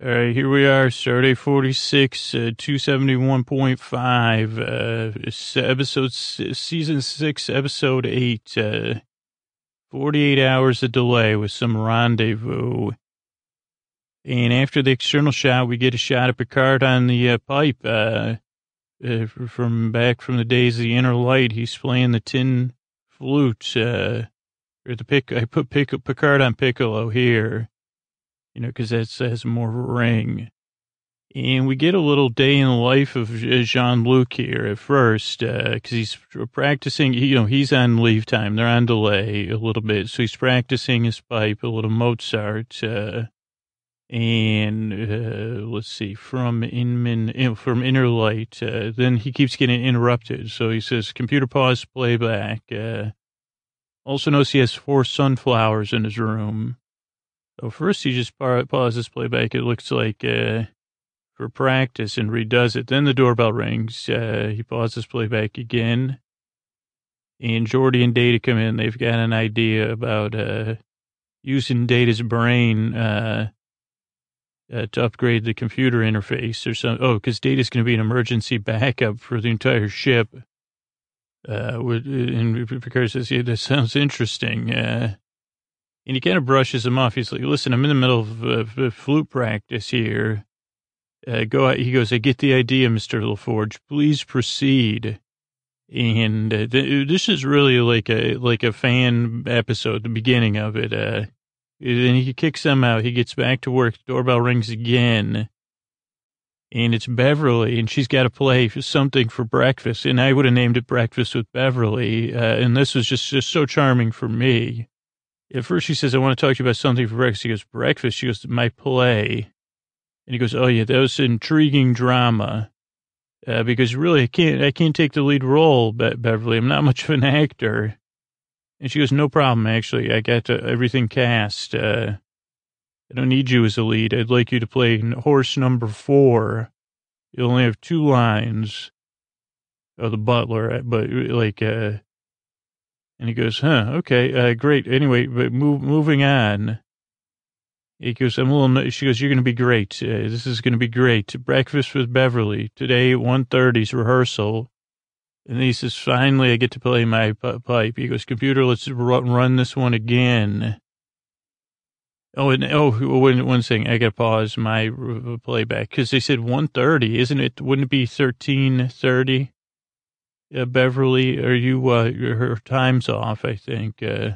All right, here we are, Stardate 46, uh, 271.5, uh, episode, season 6, episode 8, uh, 48 hours of delay with some rendezvous. And after the external shot, we get a shot of Picard on the uh, pipe, uh, uh, from back from the days of the inner light. He's playing the tin flute, uh, or the pick, I put pick, Picard on Piccolo here you know, because that has more ring. And we get a little day in the life of Jean Luc here at first, because uh, he's practicing. You know, he's on leave time; they're on delay a little bit, so he's practicing his pipe, a little Mozart. Uh, and uh, let's see, from Inman, from Inner Light. Uh, then he keeps getting interrupted, so he says, "Computer pause playback." Uh, also notice he has four sunflowers in his room. So first he just pauses playback. It looks like uh, for practice and redoes it. Then the doorbell rings. Uh, he pauses playback again. And Geordi and Data come in. They've got an idea about uh, using Data's brain uh, uh, to upgrade the computer interface or something. Oh, because Data's going to be an emergency backup for the entire ship. Uh, and Picard says, yeah, that sounds interesting. And he kind of brushes him off. He's like, listen, I'm in the middle of flute practice here. Uh, go out. He goes, I get the idea, Mr. LaForge. Please proceed. And uh, th- this is really like a like a fan episode, the beginning of it. Uh, he kicks them out. He gets back to work. Doorbell rings again. And it's Beverly, and she's got to play something for breakfast. And I would have named it Breakfast with Beverly. Uh, and this was just, just so charming for me. At first, she says, I want to talk to you about something for breakfast. He goes, breakfast? She goes, my play. And he goes, oh, yeah, that was intriguing drama. Uh, because really, I can't, I can't take the lead role, Be- Beverly. I'm not much of an actor. And she goes, no problem, actually. I got uh, everything cast. Uh, I don't need you as a lead. I'd like you to play horse number four. You only have two lines. Oh, the butler, but like, uh, and he goes, huh, okay, uh, great. Anyway, but move, moving on. He goes, I'm a little, she goes, you're going to be great. Uh, this is going to be great. Breakfast with Beverly. Today, 1.30's rehearsal. And he says, finally, I get to play my pipe. He goes, computer, let's run this one again. Oh, and, oh, one, one thing, I got to pause my playback because they said 1.30, isn't it? Wouldn't it be 13.30? Uh, Beverly, are you, uh, her time's off, I think. Uh,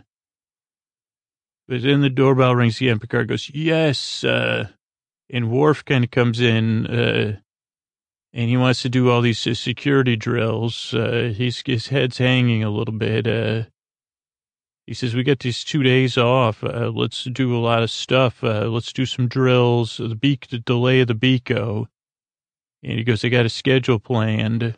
but then the doorbell rings again. Picard goes, yes. Uh, and Worf kind of comes in, uh, and he wants to do all these uh, security drills. Uh, he's, his head's hanging a little bit. Uh, he says, we got these two days off. Uh, let's do a lot of stuff. Uh, let's do some drills, the beak, the delay of the Biko. And he goes, I got a schedule planned.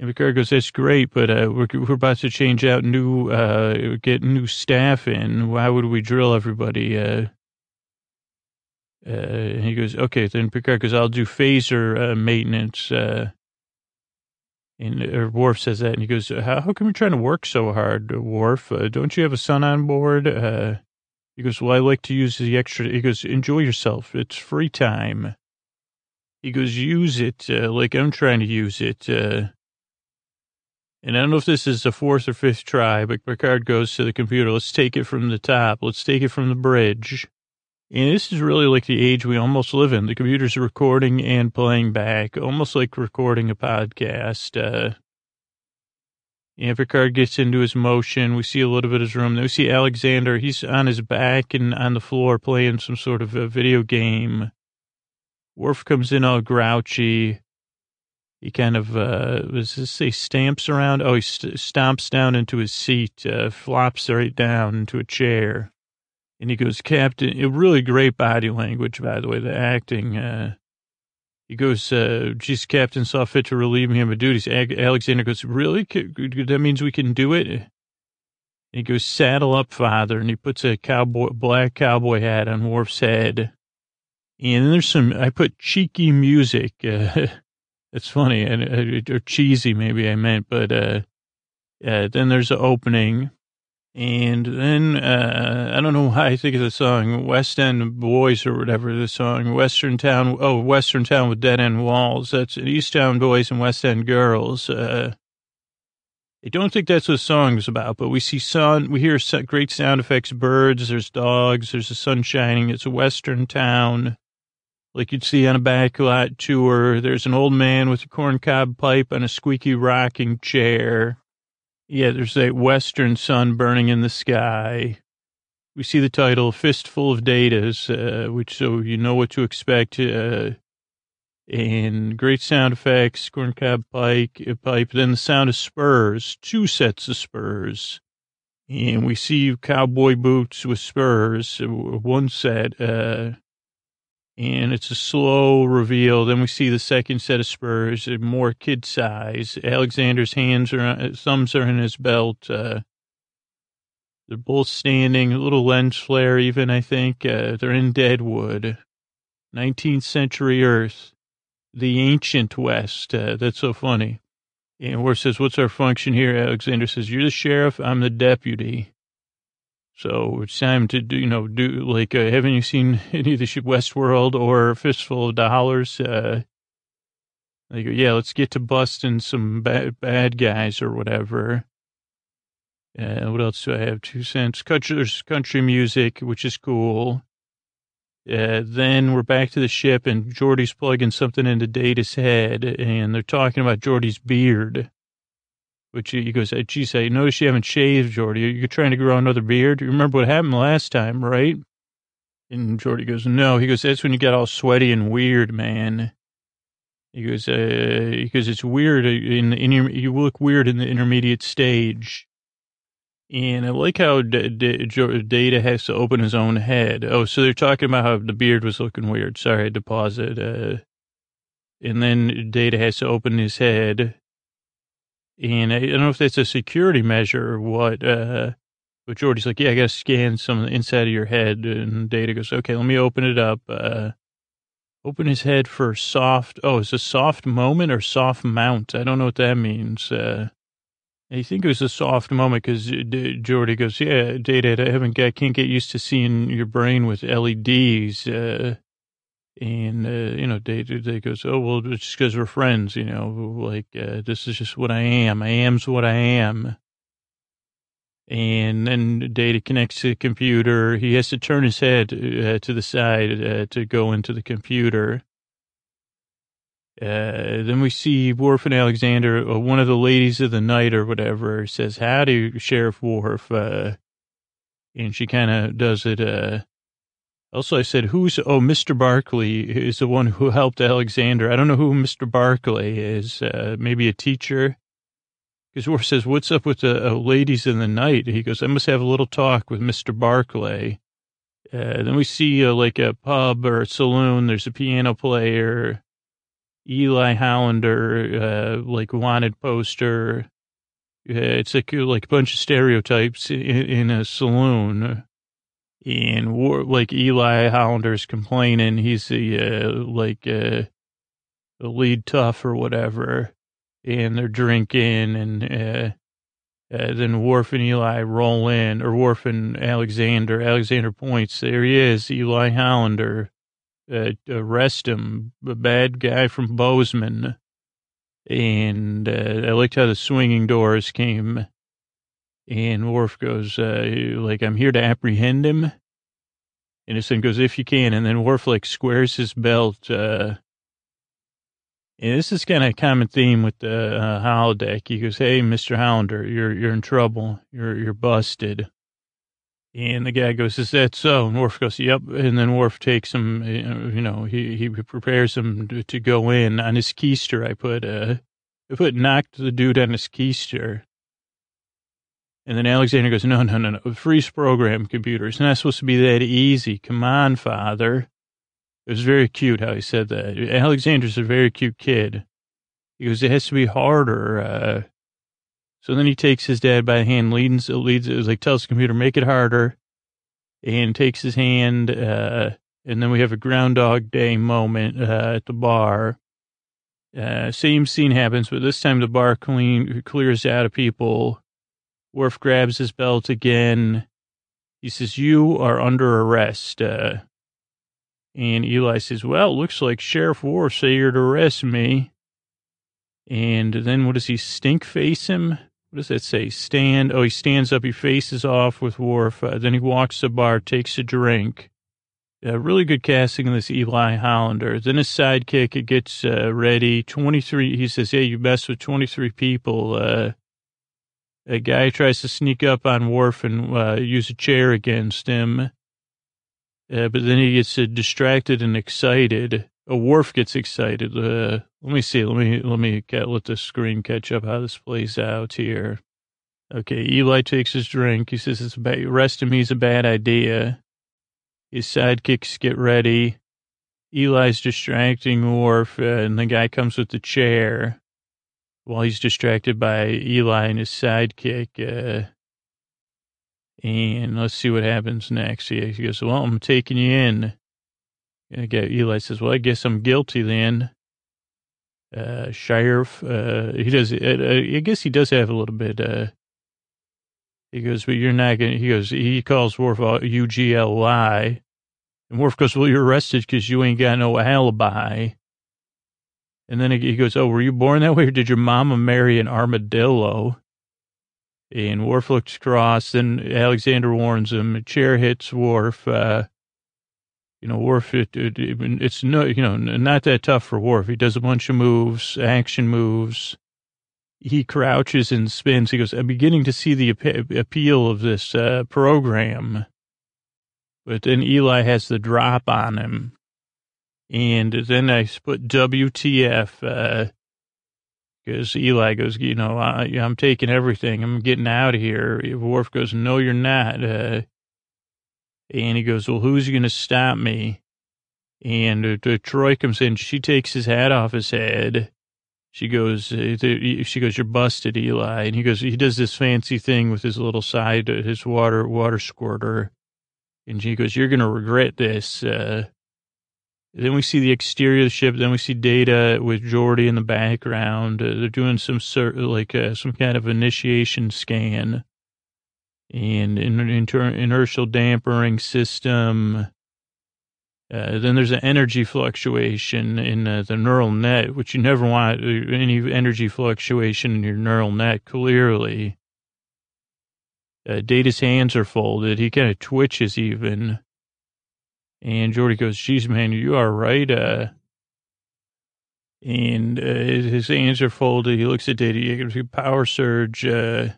And Picard goes, that's great, but uh, we're, we're about to change out new, uh, get new staff in. Why would we drill everybody? Uh, uh, and he goes, okay, then Picard goes, I'll do phaser uh, maintenance. Uh, and uh, Worf says that, and he goes, how, how come you're trying to work so hard, Worf? Don't you have a son on board? He goes, well, I like to use the extra. He goes, enjoy yourself. It's free time. He goes, use it like I'm trying to use it. And I don't know if this is the fourth or fifth try, but Picard goes to the computer. Let's take it from the top. Let's take it from the bridge. And this is really like the age we almost live in. The computer's recording and playing back, almost like recording a podcast. Uh, and Picard gets into his motion. We see a little bit of his room. Then we see Alexander. He's on his back and on the floor playing some sort of a video game. Worf comes in all grouchy he kind of, uh, was this say stamps around? Oh, he st- stomps down into his seat, uh, flops right down into a chair. And he goes, Captain, really great body language, by the way, the acting. Uh, he goes, uh, geez, Captain saw fit to relieve me of my duties. Alexander goes, really? That means we can do it? And he goes, saddle up, father. And he puts a cowboy, black cowboy hat on Worf's head. And there's some, I put cheeky music, uh, It's funny and uh, or cheesy, maybe I meant, but uh, uh, then there's an opening, And then, uh, I don't know why I think of the song West End Boys or whatever the song, Western Town. Oh, Western Town with Dead End Walls. That's East Town Boys and West End Girls. Uh, I don't think that's what the song's about, but we see sun, we hear great sound effects, birds, there's dogs, there's the sun shining. It's a Western town like you'd see on a backlot tour. There's an old man with a corncob pipe and a squeaky rocking chair. Yeah, there's a western sun burning in the sky. We see the title "Fistful of Datas," uh, which so you know what to expect. Uh, and great sound effects, corncob pipe, uh, pipe. Then the sound of spurs, two sets of spurs, and we see cowboy boots with spurs. Uh, one set. Uh, and it's a slow reveal. Then we see the second set of spurs, more kid size. Alexander's hands are, thumbs are in his belt. Uh, they're both standing, a little lens flare, even, I think. Uh, they're in Deadwood, 19th century Earth, the ancient West. Uh, that's so funny. And Worf says, What's our function here? Alexander says, You're the sheriff, I'm the deputy. So it's time to do, you know, do like, uh, haven't you seen any of the Westworld or Fistful of Dollars? Uh, they go, yeah, let's get to busting some bad, bad guys or whatever. Uh, what else do I have? Two cents. Country, country music, which is cool. Uh, then we're back to the ship and Geordi's plugging something into Data's head and they're talking about Geordi's beard. Which he goes, geez, I notice you haven't shaved, Geordi. You're trying to grow another beard. You remember what happened last time, right? And Geordi goes, no. He goes, that's when you get all sweaty and weird, man. He goes, uh, goes, it's weird in, in you look weird in the intermediate stage. And I like how D- Data has to open his own head. Oh, so they're talking about how the beard was looking weird. Sorry, I had to pause it. Uh, and then Data has to open his head and I don't know if that's a security measure or what, uh, but Geordi's like, yeah, I got to scan some inside of your head. And Data goes, okay, let me open it up. Uh, open his head for soft. Oh, it's a soft moment or soft mount. I don't know what that means. Uh, I think it was a soft moment because Geordi goes, yeah, Data, I haven't got, can't get used to seeing your brain with LEDs. Uh, and, uh, you know, they, they goes, oh, well, it's just because we're friends, you know, like, uh, this is just what I am. I am's what I am. And then Data connects to the computer. He has to turn his head uh, to the side uh, to go into the computer. Uh, then we see Worf and Alexander, uh, one of the ladies of the night or whatever, says, Howdy, Sheriff Worf. And she kind of does it, also, I said, who's, oh, Mr. Barclay is the one who helped Alexander. I don't know who Mr. Barclay is. Uh, maybe a teacher. Because Worf says, what's up with the uh, ladies in the night? He goes, I must have a little talk with Mr. Barclay. Uh, then we see uh, like a pub or a saloon. There's a piano player. Eli Hollander, uh, like wanted poster. it's like, like a bunch of stereotypes in, in a saloon and war, like Eli Hollander's complaining he's the uh, like uh, the lead tough or whatever, and they're drinking, and uh, uh, then Worf and Eli roll in, or Worf and Alexander. Alexander points, there he is, Eli Hollander. Uh, arrest him, a bad guy from Bozeman. And uh, I liked how the swinging doors came and Worf goes, like, I'm here to apprehend him. Son goes, if you can. And then Worf, like, squares his belt. Uh, and this is kind of a common theme with the uh, holodeck. He goes, hey, Mr. Hollander, you're, you're in trouble. You're, you're busted. And the guy goes, is that so? And Worf goes, yep. And then Worf takes him, uh, you know, he, he prepares him to, to go in. On his keister, I put, uh, I put knocked the dude on his keister. And then Alexander goes, no, no, no, no, freeze program computer. It's not supposed to be that easy. Come on, father. It was very cute how he said that. Alexander's a very cute kid. He goes, it has to be harder. Uh, so then he takes his dad by the hand, leads, it, leads, it was like, tells the computer, make it harder, and takes his hand. Uh, and then we have a Groundhog Day moment uh, at the bar. Uh, same scene happens, but this time the bar clean, clears out of people Worf grabs his belt again. He says, You are under arrest. Uh, and Eli says, Well, looks like Sheriff Worf said you're to arrest me. And then what does he stink face him? What does that say? Stand. Oh, he stands up. He faces off with Worf. Uh, then he walks the bar, takes a drink. Uh, really good casting in this Eli Hollander. Then his sidekick it gets uh, ready. 23, he says, Hey, you mess with 23 people. A guy tries to sneak up on Worf and uh, use a chair against him. Uh, but then he gets uh, distracted and excited. A Worf gets excited. Uh, let me see. Let me let me get, let the screen catch up how this plays out here. Okay, Eli takes his drink. He says it's bad. Arresting me is a bad idea. His sidekicks get ready. Eli's distracting Worf, uh, and the guy comes with the chair while he's distracted by Eli and his sidekick. Uh, and let's see what happens next. He, goes, Well, I'm taking you in. Okay, Eli says, Well, I guess I'm guilty then. Uh, sheriff, uh, he does, uh, uh I guess he does have a little bit, uh, he goes, but you're not going to, he goes, he calls Worf U-G-L-Y. And Worf goes, well, you're arrested because you ain't got no alibi. And then he goes, oh, were you born that way or did your mama marry an armadillo? And Worf looks cross. Then Alexander warns him. A chair hits Worf. Uh, you know, Worf, it, it, it's no, you know, not that tough for Worf. He does a bunch of moves, action moves he crouches and spins. He goes, I'm beginning to see the appeal of this uh, program. But then Eli has the drop on him. And then I put WTF, because uh, Eli goes, you know, I, am taking everything. I'm getting out of here. Worf goes, no, you're not. Uh, and he goes, well, who's going to stop me? And uh, Troi comes in. She takes his hat off his head she goes, uh, she goes, you're busted, Eli. And he goes, he does this fancy thing with his little side, uh, his water, water squirter. And she goes, you're going to regret this. Uh, then we see the exterior of the ship. Then we see Data with Geordi in the background. Uh, they're doing some sort like uh, some kind of initiation scan and in, inter- inertial dampering system. Uh, then there's an energy fluctuation in uh, the neural net, which you never want uh, any energy fluctuation in your neural net, clearly. Uh, Data's hands are folded. He kind of twitches even. And Geordi goes, geez, man, you are right. Uh, and uh, his hands are folded. He looks at Data. Power surge. Uh,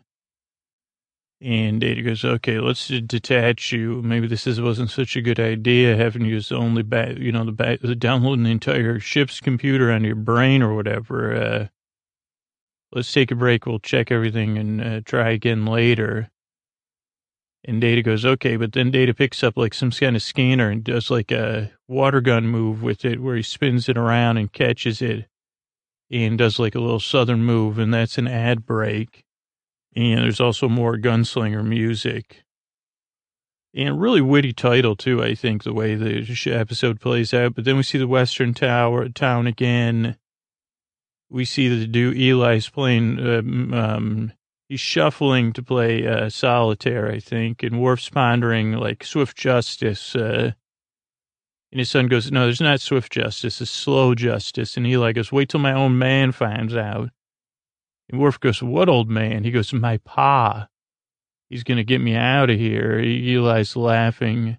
and Data goes, okay, let's detach you. Maybe this is, wasn't such a good idea having you as only back, you know, the back, downloading the entire ship's computer on your brain or whatever. Uh, let's take a break. We'll check everything and uh, try again later. And Data goes, okay, but then Data picks up like some kind of scanner and does like a water gun move with it where he spins it around and catches it and does like a little southern move. And that's an ad break. And there's also more gunslinger music. And really witty title too, I think, the way the episode plays out. But then we see the Western Tower town again. We see the dude Eli's playing. Um, um, he's shuffling to play uh, solitaire, I think, and Worf's pondering like swift justice. Uh, and his son goes, "No, there's not swift justice. It's slow justice." And Eli goes, "Wait till my own man finds out." And Worf goes, what old man? He goes, my pa. He's to get me out of here. Eli's laughing.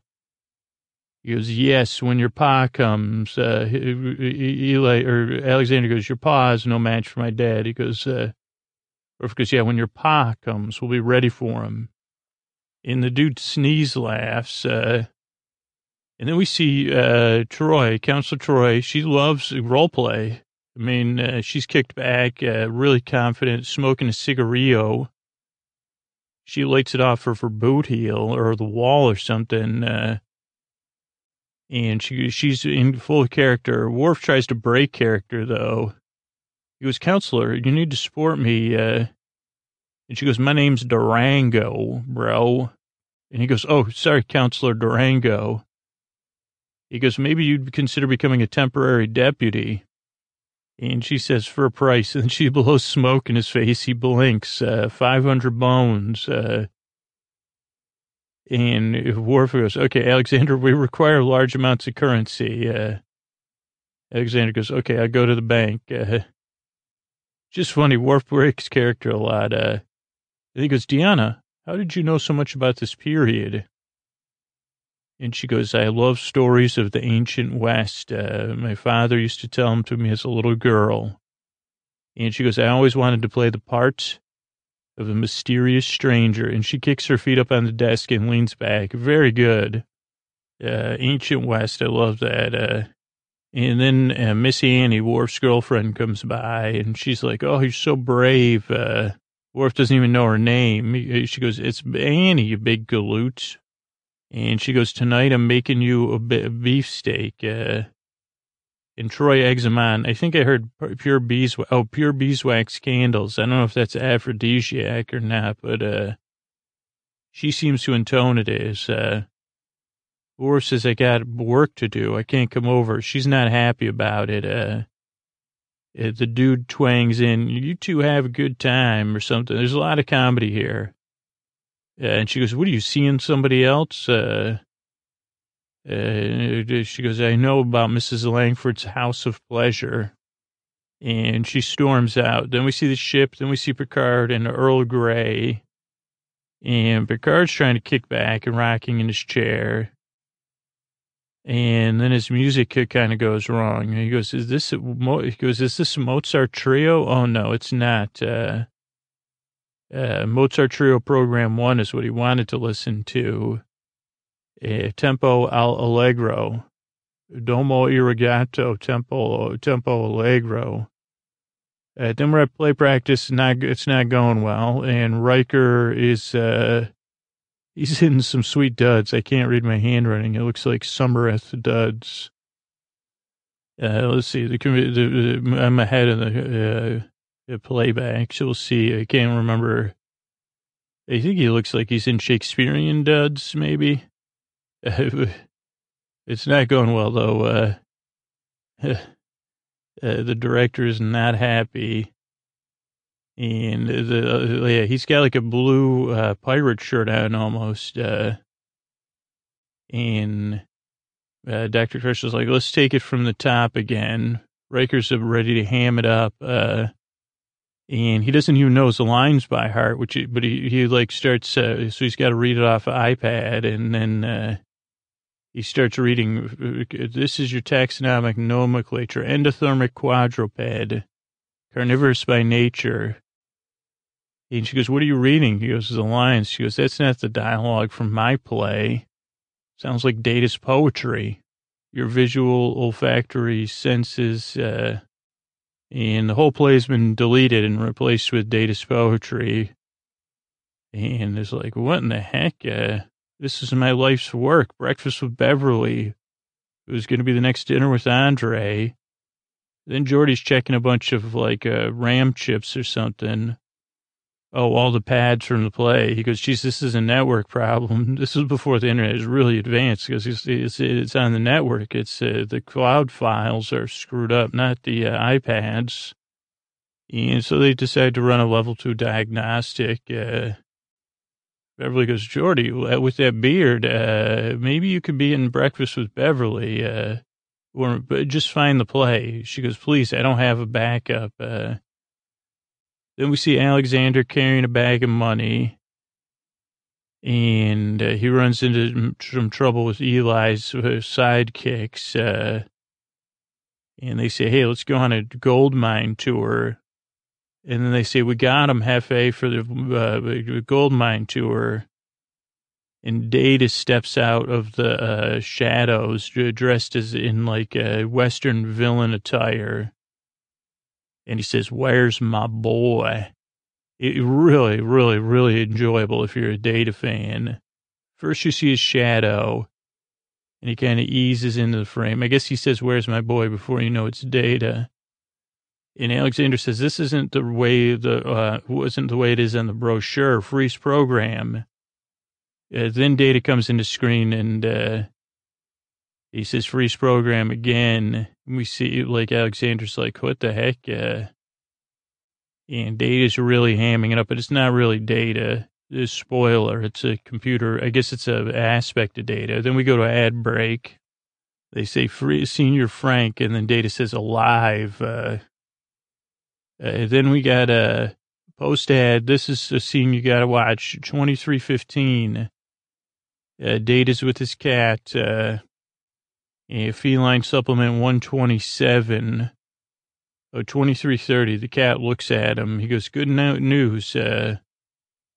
He goes, yes, when your pa comes, uh, Eli, or Alexander goes, your pa is no match for my dad. He goes, uh, Goes, yeah, when your pa comes, we'll be ready for him. And the dude sneeze laughs, uh, and then we see, uh, Troi, Counselor Troi. She loves role play. I mean, uh, she's kicked back, uh, really confident, smoking a cigarillo. She lights it off for her boot heel or the wall or something. Uh, and she she's in full character. Worf tries to break character though. He goes, "Counselor, you need to support me." Uh, and she goes, "My name's Durango, bro." And he goes, "Oh, sorry, Counselor Durango." He goes, "Maybe you'd consider becoming a temporary deputy." And she says, for a price. And she blows smoke in his face. He blinks, uh, 500 bones. Uh, and Worf goes, okay, Alexander, we require large amounts of currency. Uh, Alexander goes, okay, I'll go to the bank. Uh, just funny, Worf breaks character a lot. Uh, and he goes, Deanna, how did you know so much about this period? And she goes, I love stories of the ancient West. Uh, my father used to tell them to me as a little girl. And she goes, I always wanted to play the part of a mysterious stranger. And she kicks her feet up on the desk and leans back. Very good. Uh, ancient West. I love that. Uh, and then uh, Miss Annie, Worf's girlfriend, comes by and she's like, Oh, you're so brave. Uh, Worf doesn't even know her name. She goes, It's Annie, you big galoot. And she goes, tonight I'm making you a beefsteak. Uh, and Troi eggs them on. I think I heard pure beeswax. Oh, pure beeswax candles. I don't know if that's aphrodisiac or not, but, uh, she seems to intone it as, uh, Worf says, I got work to do. I can't come over. She's not happy about it. Uh the dude twangs in, you two have a good time or something. There's a lot of comedy here. Uh, and she goes, what are you seeing somebody else? Uh, uh, she goes, I know about Mrs. Langford's house of pleasure. And she storms out. Then we see the ship. Then we see Picard and Earl Grey. And Picard's trying to kick back and rocking in his chair. And then his music kind of goes wrong. He goes, "Is this?" A, he goes, "Is this Mozart trio?" Oh no, it's not. Uh, uh, Mozart Trio Program 1 is what he wanted to listen to. Uh, tempo al Allegro. Domo irrigato tempo, tempo allegro. Uh, then we're at play practice. Not, it's not going well. And Riker is, uh, he's hitting some sweet duds. I can't read my handwriting. It looks like Summereth duds. Uh, let's see. The, the, the, I'm ahead of the, uh, playback. So we'll see. I can't remember. I think he looks like he's in Shakespearean duds, maybe. it's not going well, though. Uh, uh, the director is not happy. And the, uh, yeah, he's got like a blue uh, pirate shirt on almost. Uh, and uh, Dr. Crusher's like, let's take it from the top again. Riker's ready to ham it up. Uh, and he doesn't even know the lines by heart, which, but he, he like starts, uh, so he's got to read it off an iPad and then, uh, he starts reading, this is your taxonomic nomenclature, endothermic quadruped, carnivorous by nature. And she goes, what are you reading? He goes, the lines. She goes, that's not the dialogue from my play. Sounds like Data's poetry. Your visual olfactory senses, uh, and the whole play has been deleted and replaced with Data's poetry. And it's like, what in the heck? Uh, this is my life's work. Breakfast with Beverly. Was going to be the next dinner with Andre. Then Geordi's checking a bunch of like uh, RAM chips or something. Oh, all the pads from the play. He goes, geez, this is a network problem. This is before the internet is really advanced because it's, it's, it's on the network. It's uh, the cloud files are screwed up, not the uh, iPads. And so they decide to run a level two diagnostic. Uh, Beverly goes, uh, with that beard, uh, maybe you could be in breakfast with Beverly, or just find the play. She goes, please, I don't have a backup. Uh, then we see Alexander carrying a bag of money, and uh, he runs into some trouble with Eli's sidekicks. Uh, and they say, "Hey, let's go on a gold mine tour." And then they say, "We got him, Hefe, for the uh, gold mine tour." And Data steps out of the uh, shadows, dressed as in like a Western villain attire and he says, Where's my boy? It really, really, really enjoyable if you're a Data fan. First, you see his shadow, and he kind of eases into the frame. I guess he says, Where's my boy? before you know it's Data. And Alexander says, This isn't the way the, uh, wasn't the way it is in the brochure, Freeze program. Uh, then Data comes into screen and, uh, He says freeze program again. We see like Alexander's like, what the heck? Uh, and Data's really hamming it up, but it's not really Data. This spoiler, it's a computer. I guess it's a aspect of Data. Then we go to ad break. They say free senior Frank, and then Data says alive. Uh, uh, then we got a post ad. This is a scene you got to watch. Twenty three fifteen. Uh, Data's with his cat. Uh, feline supplement 127. Oh, 2330. The cat looks at him. He goes, good news. Uh,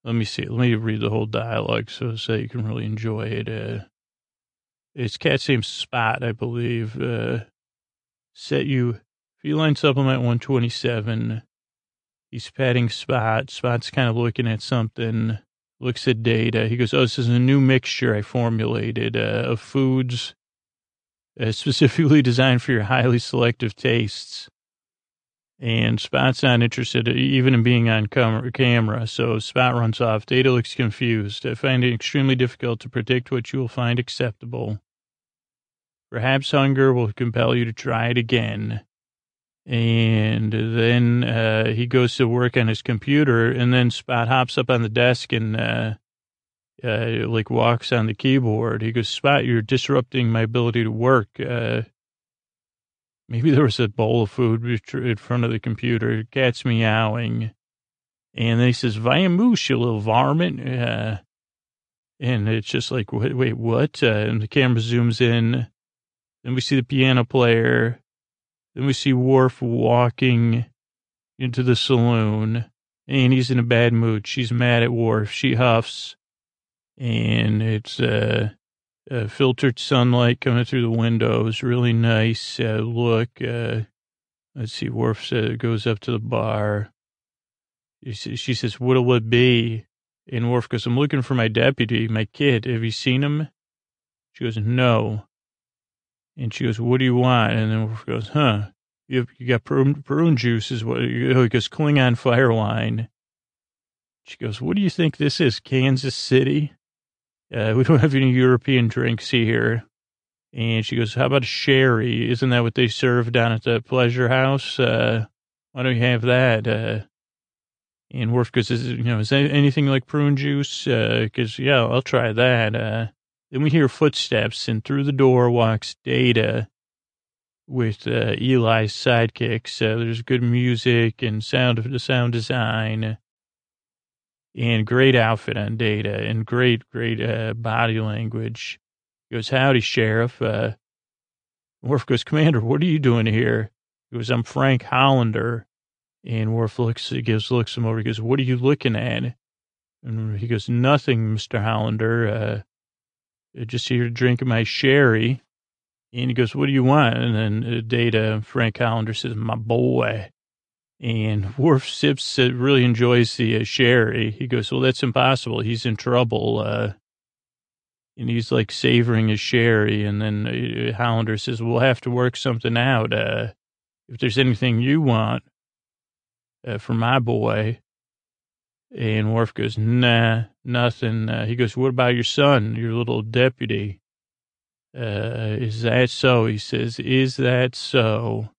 let me see. Let me read the whole dialogue so, so you can really enjoy it. Uh, it's cat's name Spot, I believe. Uh, set you feline supplement 127. He's patting Spot. Spot's kind of looking at something, looks at data. He goes, Oh, this is a new mixture I formulated uh, of foods uh, specifically designed for your highly selective tastes. And Spot's not interested even in being on com- camera, so Spot runs off. Data looks confused. I find it extremely difficult to predict what you will find acceptable. Perhaps hunger will compel you to try it again. And then uh, he goes to work on his computer, and then Spot hops up on the desk and uh, uh, like walks on the keyboard. He goes, Spot, you're disrupting my ability to work. Uh, maybe there was a bowl of food in front of the computer. Cat's meowing. And then he says, Vamoose, you little varmint. Uh, and it's just like, wait, wait what? Uh, and the camera zooms in. Then we see the piano player. Then we see Worf walking into the saloon. And he's in a bad mood. She's mad at Worf. She huffs and it's uh, uh, filtered sunlight coming through the windows. Really nice uh, look. Uh, let's see, Worf goes up to the bar. She says, "What'll it be?" And Worf goes, "I'm looking for my deputy, my kid. Have you seen him?" She goes, "No." And she goes, "What do you want?" And then goes, "Huh." You, you got prune, prune juice is what he goes Klingon fire wine. She goes, what do you think this is? Kansas City? Uh, we don't have any European drinks here. And she goes, how about sherry? Isn't that what they serve down at the pleasure house? Uh, why don't you have that? Uh, and Worf goes, is, you know, is anything like prune juice? Uh, cause yeah, I'll try that. Uh, then we hear footsteps and through the door walks Data with, uh, Eli's sidekicks. Uh, there's good music and sound the sound design and great outfit on data and great, great uh, body language. He goes, howdy, Sheriff. Uh, Worf goes, Commander, what are you doing here? He goes, I'm Frank Hollander. And Worf looks, he gives, looks him over. He goes, what are you looking at? And he goes, nothing, Mr. Hollander. Uh, just here drinking my sherry. And he goes, what do you want? And then uh, Data, Frank Hollander says, my boy. And Worf sips, uh, really enjoys the uh, sherry. He goes, well, that's impossible. He's in trouble. Uh, and he's like savoring his sherry. And then uh, Hollander says, we'll have to work something out. Uh, if there's anything you want for my boy. And Worf goes, nah, nothing. Uh, he goes, what about your son, your little deputy? Uh, is that so? He says, is that so?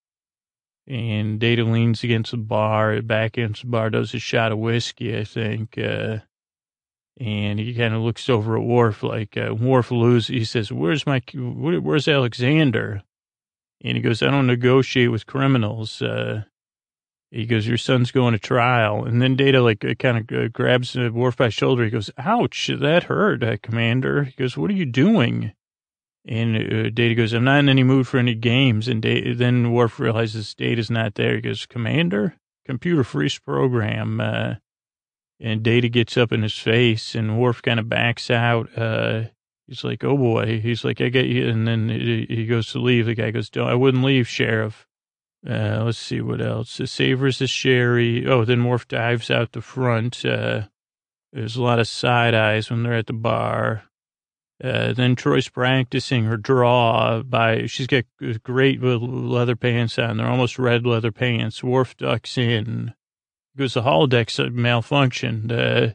and Data leans against the bar, back against the bar, does a shot of whiskey, I think. Uh, and he kind of looks over at Worf like, uh, Worf loses. He says, where's my, where's Alexander? And he goes, I don't negotiate with criminals. Uh, he goes, your son's going to trial. And then Data like uh, kind of uh, grabs Worf by the shoulder. He goes, ouch, that hurt, uh, Commander. He goes, what are you doing? And Data goes, I'm not in any mood for any games. And Data, then Worf realizes Data's not there. He goes, Commander, computer freeze program. Uh, and Data gets up in his face, and Worf kind of backs out. Uh, he's like, oh boy. He's like, I get you. And then he goes to leave. The guy goes, I wouldn't leave, Sheriff. Uh, let's see what else. It savors the sherry. Oh, then Worf dives out the front. Uh, there's a lot of side eyes when they're at the bar. Uh, then Troi's practicing her draw by, she's got great leather pants on. They're almost red leather pants. Worf ducks in. Goes, the holodeck's malfunctioned. Uh,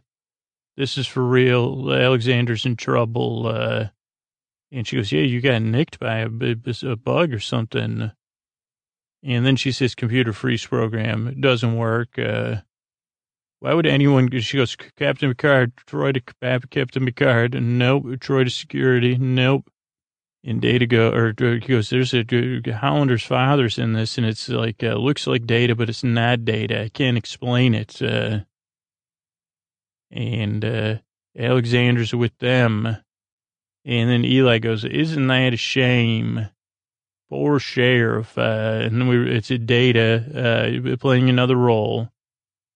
this is for real. Alexander's in trouble. Uh, And she goes, yeah, you got nicked by a, a bug or something. And then she says, computer freeze program. Doesn't work. Uh, why would anyone, she goes, Captain Picard, Troi to Captain Picard. Nope. Troi to security. Nope. And Data go, or he goes, there's a Hollander's father's in this, and it's like, uh, looks like data, but it's not data. I can't explain it. Uh, and, uh, Alexander's with them. And then Eli goes, isn't that a shame? Poor sheriff. Uh, and we, it's a data, uh, playing another role.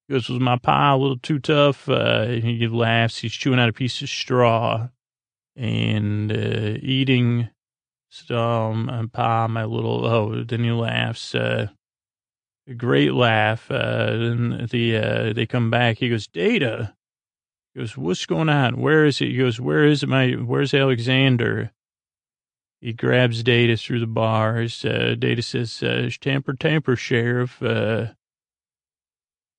Goes, was my pie a little too tough? Uh, he laughs. He's chewing out a piece of straw and, uh, eating some um, pie, my little, oh, then he laughs, uh, a great laugh. Uh, and the, uh, they come back. He goes, Data. He goes, what's going on? Where is it? He goes, where is my, where's Alexander? He grabs Data through the bars. Uh, Data says, uh, tamper, tamper, sheriff. Uh,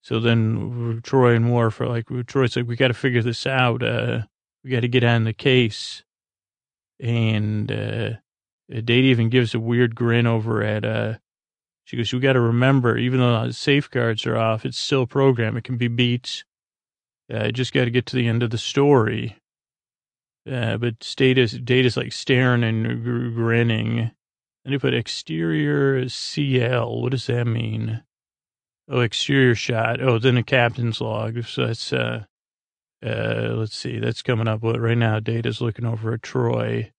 so then Troi and Worf are like, Troi's like, we got to figure this out. Uh, we got to get on the case. And, uh, Data even gives a weird grin over at, uh, she goes, we got to remember, even though the safeguards are off, it's still a program. It can be beat. Uh, just got to get to the end of the story. Uh, but Data's, Data's like staring and gr- grinning. And he put exterior CL. What does that mean? Oh, exterior shot. Oh, then a captain's log. So that's, uh, uh, let's see, that's coming up. But right now, Data's looking over at Troi.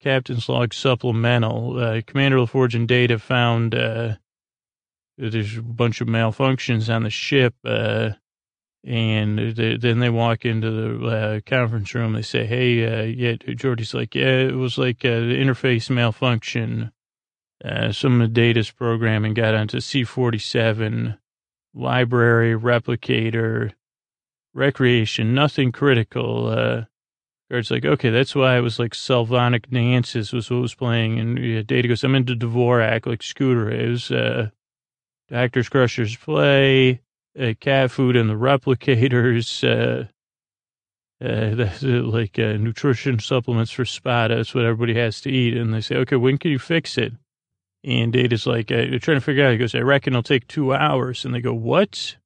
Captain's log supplemental. Uh, Commander LaForge and Data found uh, there's a bunch of malfunctions on the ship. Uh, and they, then they walk into the uh, conference room. They say, "Hey, uh, yeah." Geordi's like, "Yeah, it was like uh, the interface malfunction. Uh, some of the data's programming got onto C47 library replicator recreation. Nothing critical." Uh, Guard's like, okay, that's why it was like Slavonic Dances was what was playing. And Data goes, I'm into Dvorak, like Scooter is. Uh, Doctor's Crusher's play, uh, cat food and the replicators, uh, uh, uh, like uh, nutrition supplements for Spada. That's what everybody has to eat. And they say, okay, when can you fix it? And Data's like, uh, they're trying to figure out. He goes, I reckon it'll take two hours. And they go, what?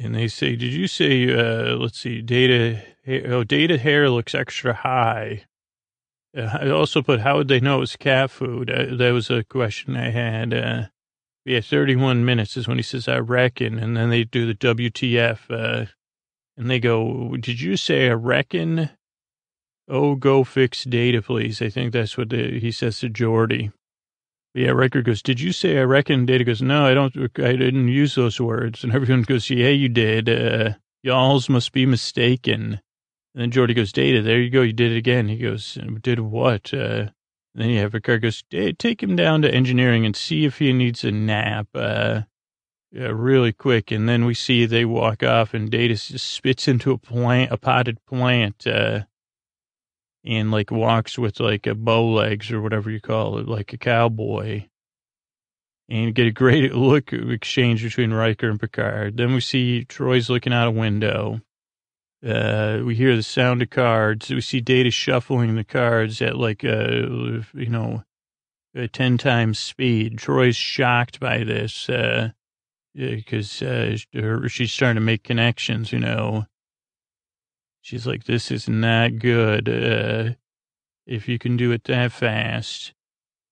And they say, did you say, uh, let's see, Data Oh, data hair looks extra high. Uh, I also put, how would they know it was cat food? Uh, that was a question I had. Yeah, 31 minutes is when he says, I reckon. And then they do the WTF. Uh, and they go, did you say I reckon? Oh, go fix data, please. I think that's what the, he says to Geordi. Yeah, Riker goes, did you say I reckon? Data goes, no, I don't, I didn't use those words. And everyone goes, yeah, you did. Uh, y'alls must be mistaken. And then Geordi goes, Data, there you go. You did it again. He goes, did what? Uh, then you have Picard goes, take him down to engineering and see if he needs a nap, uh, yeah, really quick. And then we see they walk off and Data just spits into a plant, a potted plant, uh, and like walks with like a bow legs or whatever you call it, like a cowboy. And get a great look exchange between Riker and Picard. Then we see Troi's looking out a window uh, we hear the sound of cards. We see Data shuffling the cards at like, uh, you know, a 10 times speed. Troi's shocked by this, uh, because, uh, she's starting to make connections, you know. She's like, this is not good. Uh, if you can do it that fast.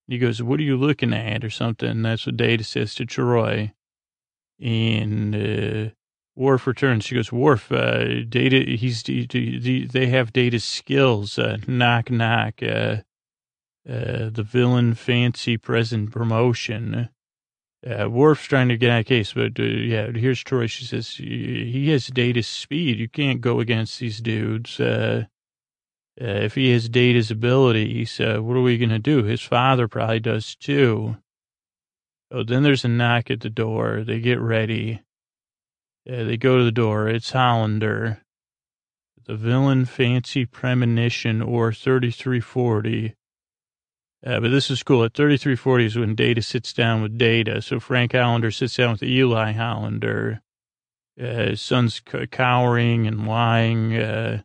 He goes, what are you looking at or something? That's what Data says to Troi. And, uh, Worf returns. She goes, Worf, uh, data, he's, they have data skills. Uh, knock, knock. Uh, uh, the villain fancy present promotion. Uh, Worf's trying to get out of case, but uh, yeah, here's Troi. She says, he has data speed. You can't go against these dudes. Uh, if he has data's abilities, what are we going to do? His father probably does too. Oh, then there's a knock at the door. They get ready. Uh, they go to the door. It's Hollander. The villain fancy premonition or 3340. Uh, but this is cool. At 3340 is when Data sits down with Data. So Frank Hollander sits down with Eli Hollander. Uh, his son's cowering and lying. Uh,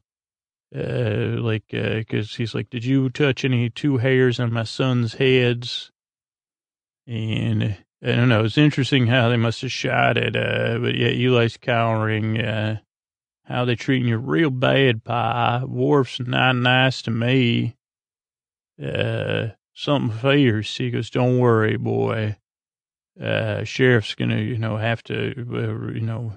uh, like, uh 'cause he's like, did you touch any two hairs on my son's heads? And I don't know. It's interesting how they must have shot it. Uh, but yeah, Eli's cowering. Uh, how they treating you real bad, Pa. Worf's not nice to me. Uh, something fierce. He goes, don't worry, boy. Uh, sheriff's gonna, you know, have to, uh, you know.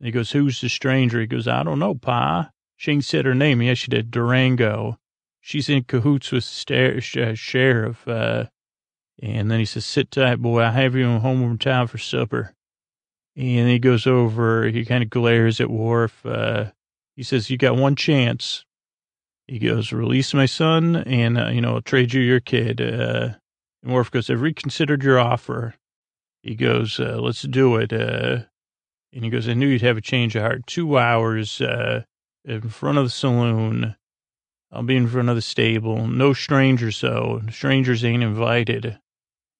He goes, who's the stranger? He goes, I don't know, Pa. She ain't said her name. Yeah, she did. Durango. She's in cahoots with uh, sheriff. Uh, and then he says, sit tight, boy. I'll have you home in time for supper. And he goes over, he kind of glares at Worf. Uh, he says, you got one chance. He goes, release my son and, uh, you know, I'll trade you your kid. Uh, and Worf goes, I've reconsidered your offer. He goes, uh, let's do it. Uh, and he goes, I knew you'd have a change of heart. Two hours, uh, in front of the saloon. I'll be in front of the stable. No strangers, though. Strangers ain't invited.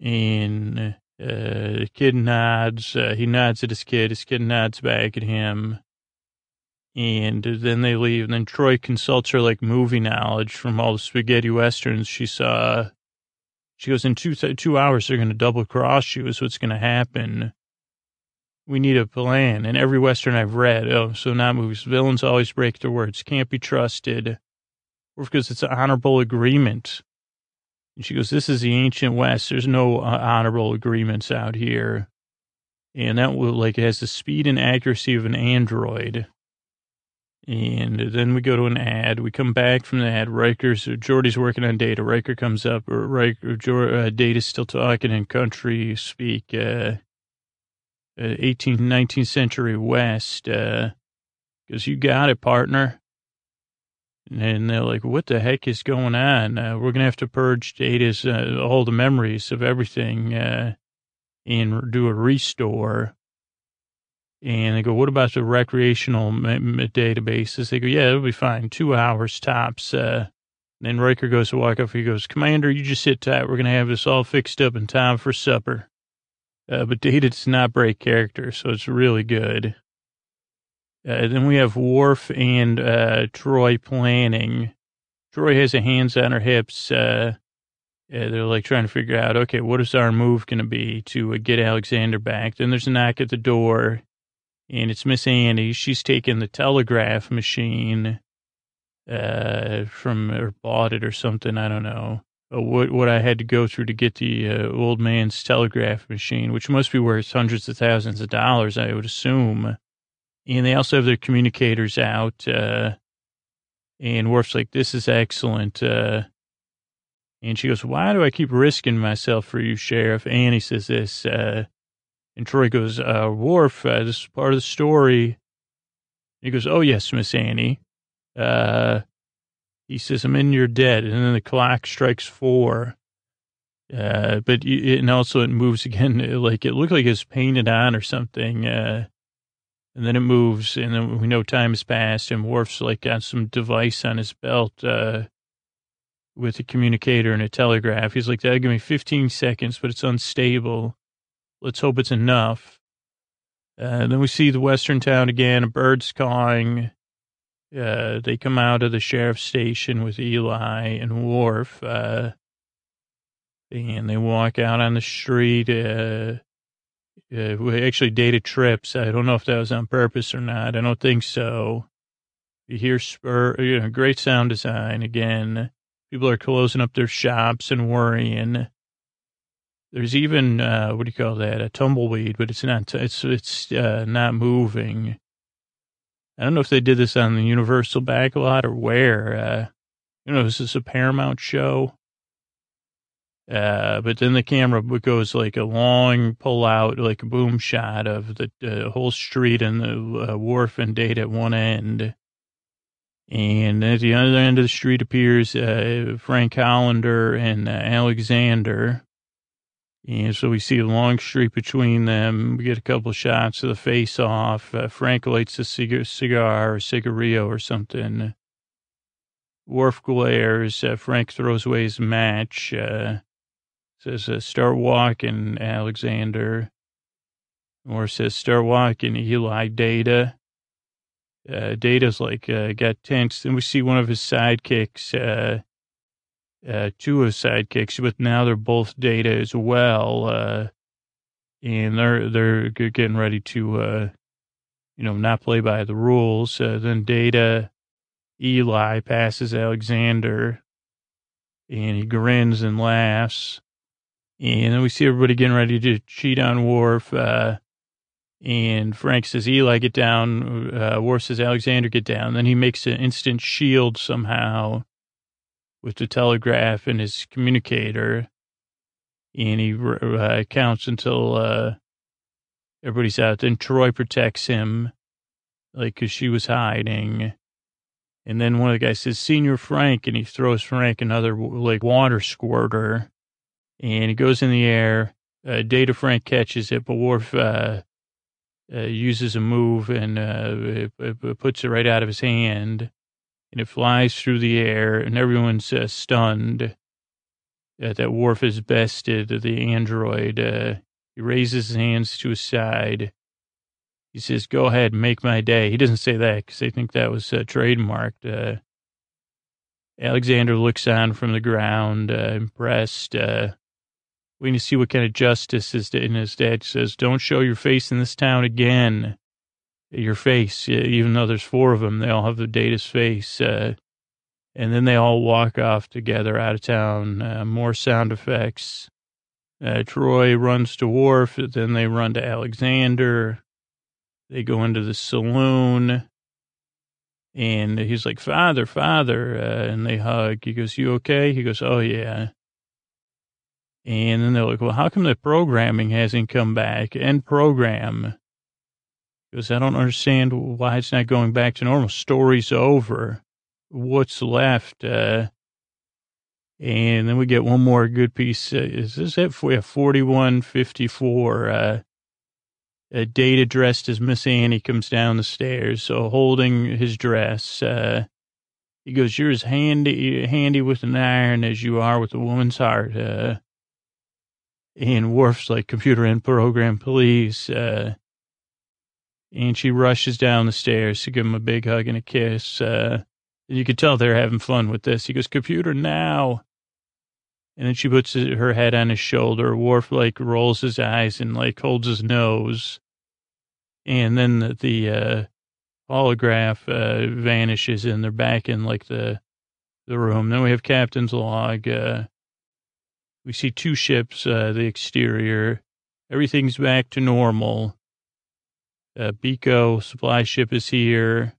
And uh, the kid nods. Uh, he nods at his kid. His kid nods back at him. And then they leave. And then Troi consults her like movie knowledge from all the spaghetti westerns she saw. She goes, in two, two hours, they're going to double cross you is what's going to happen. We need a plan. And every Western I've read, oh, so not movies, villains always break their words, can't be trusted, or because it's an honorable agreement. And she goes, This is the ancient West. There's no uh, honorable agreements out here. And that will, like, it has the speed and accuracy of an android. And then we go to an ad. We come back from the ad. Riker's, Geordi's working on data. Riker comes up. Riker, uh, Data's still talking in country speak, uh, 18th, uh, 19th century West. Uh, goes, you got it, partner. And they're like, what the heck is going on? Uh, we're going to have to purge Data's, uh, all the memories of everything, uh, and do a restore. And they go, what about the recreational databases? They go, yeah, it'll be fine. Two hours tops. Uh, then Riker goes to walk up. He goes, Commander, you just sit tight. We're going to have this all fixed up in time for supper. Uh, but Data does not break character, so it's really good. Uh, then we have Worf and uh, Troi planning. Troi has her hands on her hips. Uh, they're like trying to figure out, okay, what is our move going to be to uh, get Alexander back? Then there's a knock at the door, and it's Miss Annie. She's taken the telegraph machine uh, from or bought it or something. I don't know. Uh, what what I had to go through to get the uh, old man's telegraph machine, which must be worth hundreds of thousands of dollars, I would assume. And they also have their communicators out. Uh, and Worf's like, this is excellent. Uh, and she goes, why do I keep risking myself for you, Sheriff? Annie says this. Uh, and Troi goes, uh, Worf, uh, this is part of the story. He goes, oh, yes, Miss Annie. Uh, he says, I'm in your debt. And then the clock strikes four. Uh, but, and also it moves again, like it looked like it's painted on or something. And then it moves, and then we know time has passed, and Worf's like got some device on his belt uh, with a communicator and a telegraph. He's like, that'll give me 15 seconds, but it's unstable. Let's hope it's enough. Uh, then we see the western town again, a birds cawing. Uh, they come out of the sheriff's station with Eli and Worf, uh, and they walk out on the street. Uh, uh, we actually dated trips. I don't know if that was on purpose or not. I don't think so. You hear spur, you know, great sound design again. People are closing up their shops and worrying. There's even uh, what do you call that? A tumbleweed, but it's not. It's it's uh, not moving. I don't know if they did this on the Universal backlot or where. Uh, you know, is this a Paramount show? Uh, but then the camera goes like a long pull out, like a boom shot of the uh, whole street and the uh, Worf and date at one end. And at the other end of the street appears uh, Frank Hollander and uh, Alexander. And so we see a long street between them. We get a couple of shots of the face off. Uh, Frank lights a cig- cigar or cigarillo or something. Worf glares. Frank throws away his match. Says, uh, start walking, Alexander. Or says, start walking, Eli Data. uh, Data's like, uh, got tense. Then we see one of his sidekicks, uh, uh, two of his sidekicks, but now they're both Data as well. Uh, and they're, they're getting ready to, you know, not play by the rules. Then Data, Eli passes Alexander and he grins and laughs. And then we see everybody getting ready to cheat on Worf. Uh, and Frank says, Eli, get down. Uh, Worf says, Alexander, get down. Then he makes an instant shield somehow with the telegraph and his communicator. And he uh, counts until uh, everybody's out. Then Troi protects him, like, because she was hiding. And then one of the guys says, Senior Frank, and he throws Frank another, like, water squirter. And it goes in the air. Uh, Data Frank catches it, but Worf uh, uh, uses a move and uh, it, it puts it right out of his hand. And it flies through the air, and everyone's uh, stunned that Worf has bested the android. Uh, he raises his hands to his side he says, go ahead make my day. He doesn't say that because they think that was uh, trademarked. Uh, Alexander looks on from the ground, uh, impressed, uh, waiting to see what kind of justice is. And his dad says, don't show your face in this town again. Your face, even though there's four of them, they all have the data's face. Uh, and then they all walk off together out of town. Uh, more sound effects. Uh, Troi runs to Worf, then they run to Alexander. They go into the saloon and he's like, Father, Father. Uh, and they hug. He goes, You okay? He goes, Oh, yeah. And then they're like, Well, how come the programming hasn't come back? End program. Because I don't understand why it's not going back to normal. Story's over. What's left? Uh, and then we get one more good piece. Uh, is this it? We have 4154. Uh, a data dressed as Miss Annie comes down the stairs, so holding his dress. Uh, he goes, "You're as handy handy with an iron as you are with a woman's heart." Uh, and Worf's like, "Computer and program, please." Uh, and she rushes down the stairs to give him a big hug and a kiss. Uh, you could tell they're having fun with this. He goes, "Computer now." And then she puts her head on his shoulder. Worf like rolls his eyes and like holds his nose. And then the, the uh, holograph uh, vanishes and they're back in like the the room. Then we have captain's log. Uh, we see two ships, uh, the exterior. Everything's back to normal. Uh, Biko supply ship is here.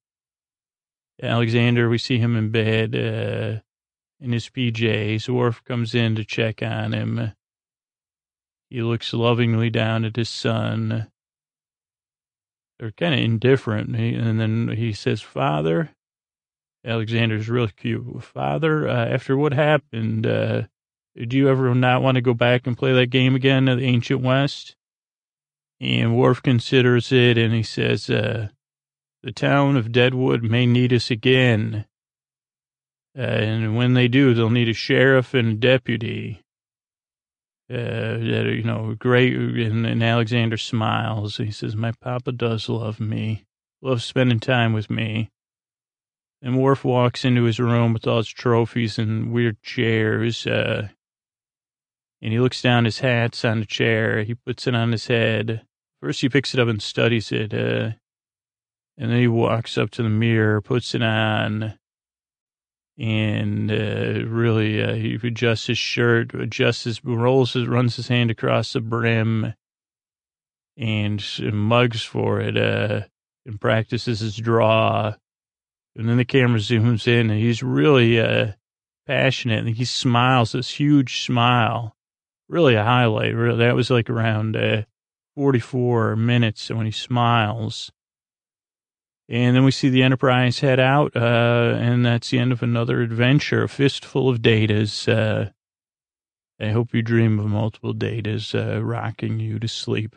Alexander, we see him in bed. Uh, in his PJs. Worf comes in to check on him. He looks lovingly down at his son. They're kind of indifferent. And then he says, Father, Alexander's really cute. Father, uh, after what happened, uh, did you ever not want to go back and play that game again in the ancient West? And Worf considers it and he says, uh, the town of Deadwood may need us again. Uh, and when they do, they'll need a sheriff and a deputy. Uh, you know, great. And, and Alexander smiles. He says, My papa does love me, loves spending time with me. And Worf walks into his room with all his trophies and weird chairs. Uh, and he looks down his hat's on the chair. He puts it on his head. First, he picks it up and studies it. Uh, and then he walks up to the mirror, puts it on and uh, really uh, he adjusts his shirt, adjusts his rolls his runs his hand across the brim, and mugs for it, uh, and practices his draw. And then the camera zooms in, and he's really uh, passionate, and he smiles this huge smile, really a highlight. Really, that was like around uh, 44 minutes when he smiles and then we see the Enterprise head out, uh, and that's the end of another adventure. A fistful of datas. Uh, I hope you dream of multiple datas uh, rocking you to sleep.